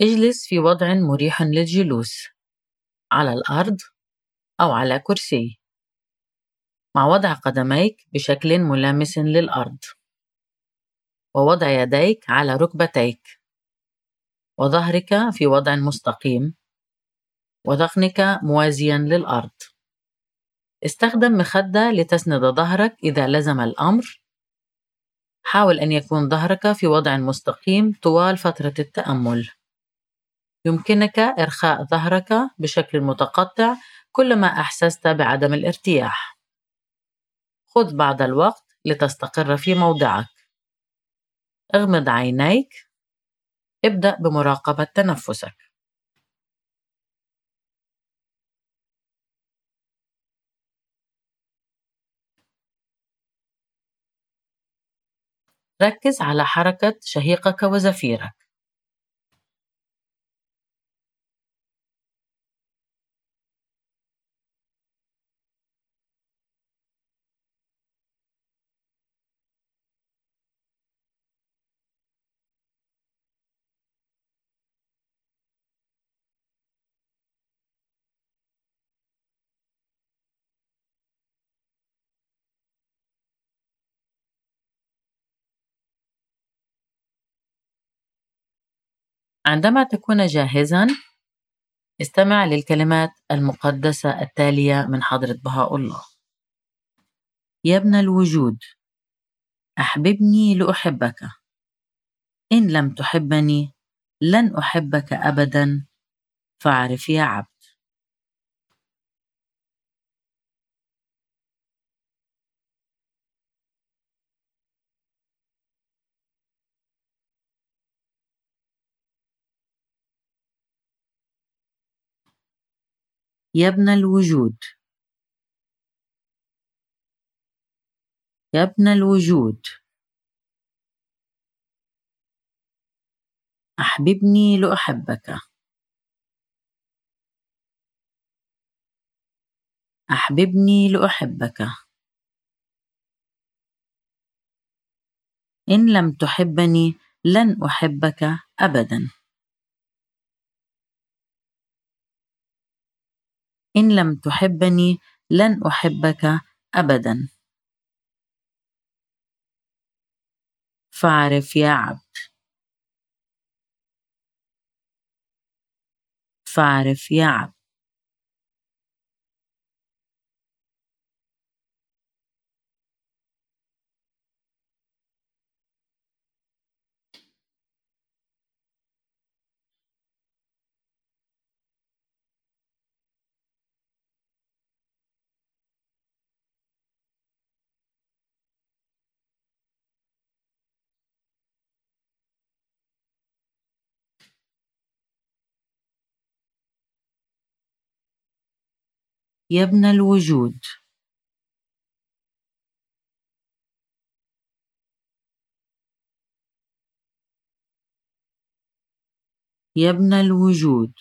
اجلس في وضع مريح للجلوس على الأرض أو على كرسي. مع وضع قدميك بشكل ملامس للأرض. ووضع يديك على ركبتيك. وظهرك في وضع مستقيم. وذقنك موازيا للأرض. استخدم مخدة لتسند ظهرك إذا لزم الأمر. حاول أن يكون ظهرك في وضع مستقيم طوال فترة التأمل. يمكنك إرخاء ظهرك بشكل متقطع كلما أحسست بعدم الارتياح. خذ بعض الوقت لتستقر في موضعك. اغمض عينيك. ابدأ بمراقبة تنفسك. ركز على حركة شهيقك وزفيرك. عندما تكون جاهزًا، استمع للكلمات المقدسة التالية من حضرة بهاء الله: يا ابن الوجود، أحببني لأحبك، إن لم تحبني لن أحبك أبدًا، فاعرف يا عبد. يا ابن الوجود. يا ابن الوجود. أحببني لأحبك. أحببني لأحبك. إن لم تحبني لن أحبك أبدا. إن لم تحبني لن أحبك أبدا. فاعرف يا عبد. فاعرف يا عبد. يا ابن الوجود. يا ابن الوجود.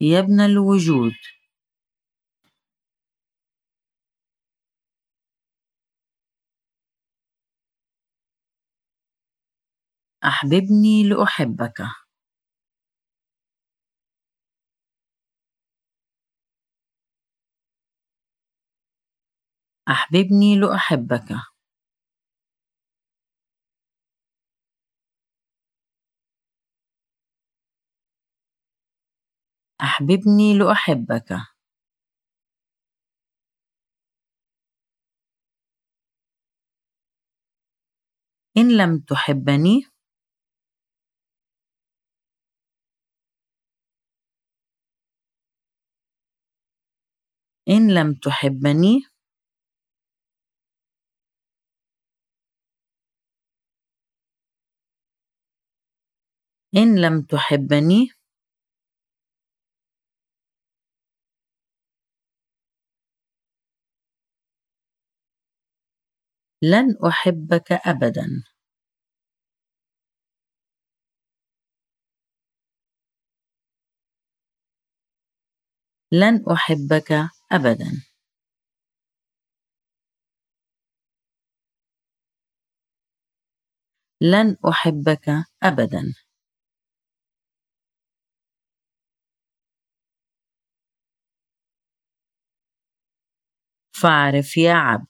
يا ابن الوجود. أحببني لأحبك. أحببني لأحبك. أحببني لأحبك. إن لم تحبني إن لم تحبني. إن لم تحبني. لن أحبك أبدا. لن أحبك أبدا. لن أحبك أبدا. فاعرف يا عبد.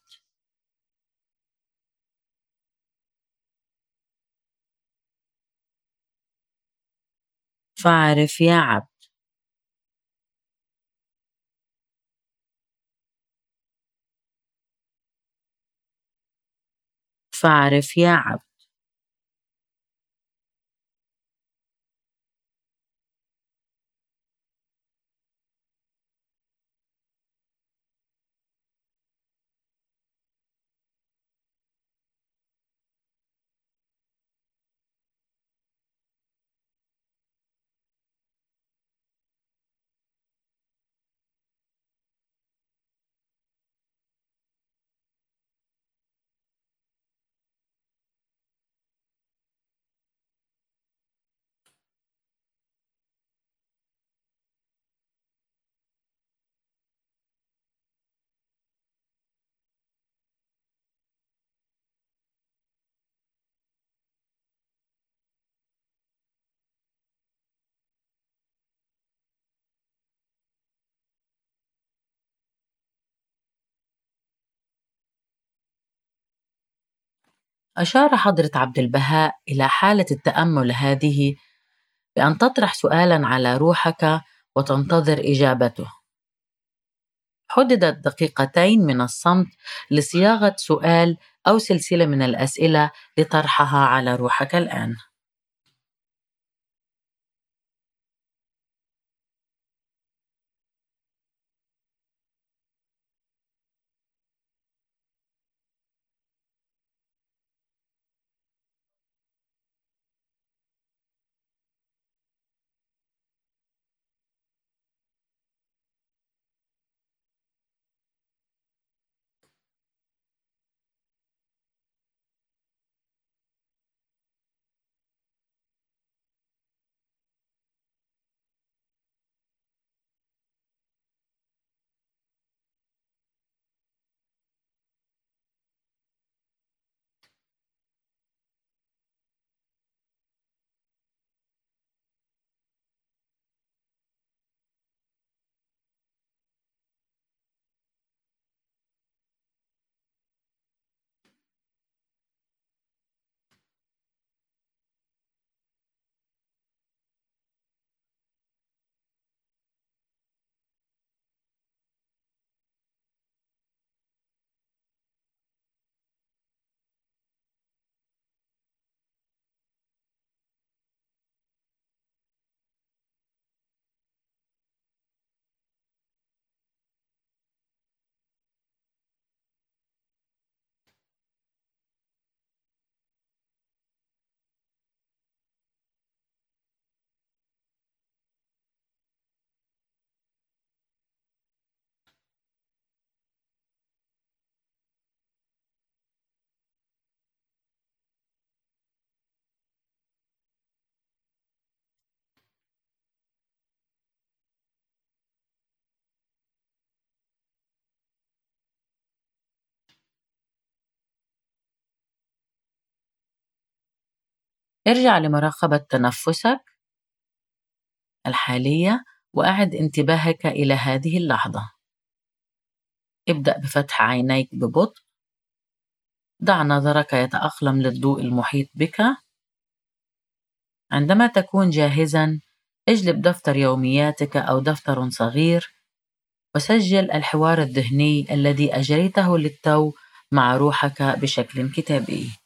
فاعرف يا عبد. فاعرف يا عبد أشار حضرة عبد البهاء إلى حالة التأمل هذه بأن تطرح سؤالا على روحك وتنتظر إجابته. حددت دقيقتين من الصمت لصياغة سؤال أو سلسلة من الأسئلة لطرحها على روحك الآن. ارجع لمراقبة تنفسك الحالية وأعد انتباهك إلى هذه اللحظة. ابدأ بفتح عينيك ببطء. دع نظرك يتأقلم للضوء المحيط بك. عندما تكون جاهزًا، اجلب دفتر يومياتك أو دفتر صغير وسجل الحوار الذهني الذي أجريته للتو مع روحك بشكل كتابي.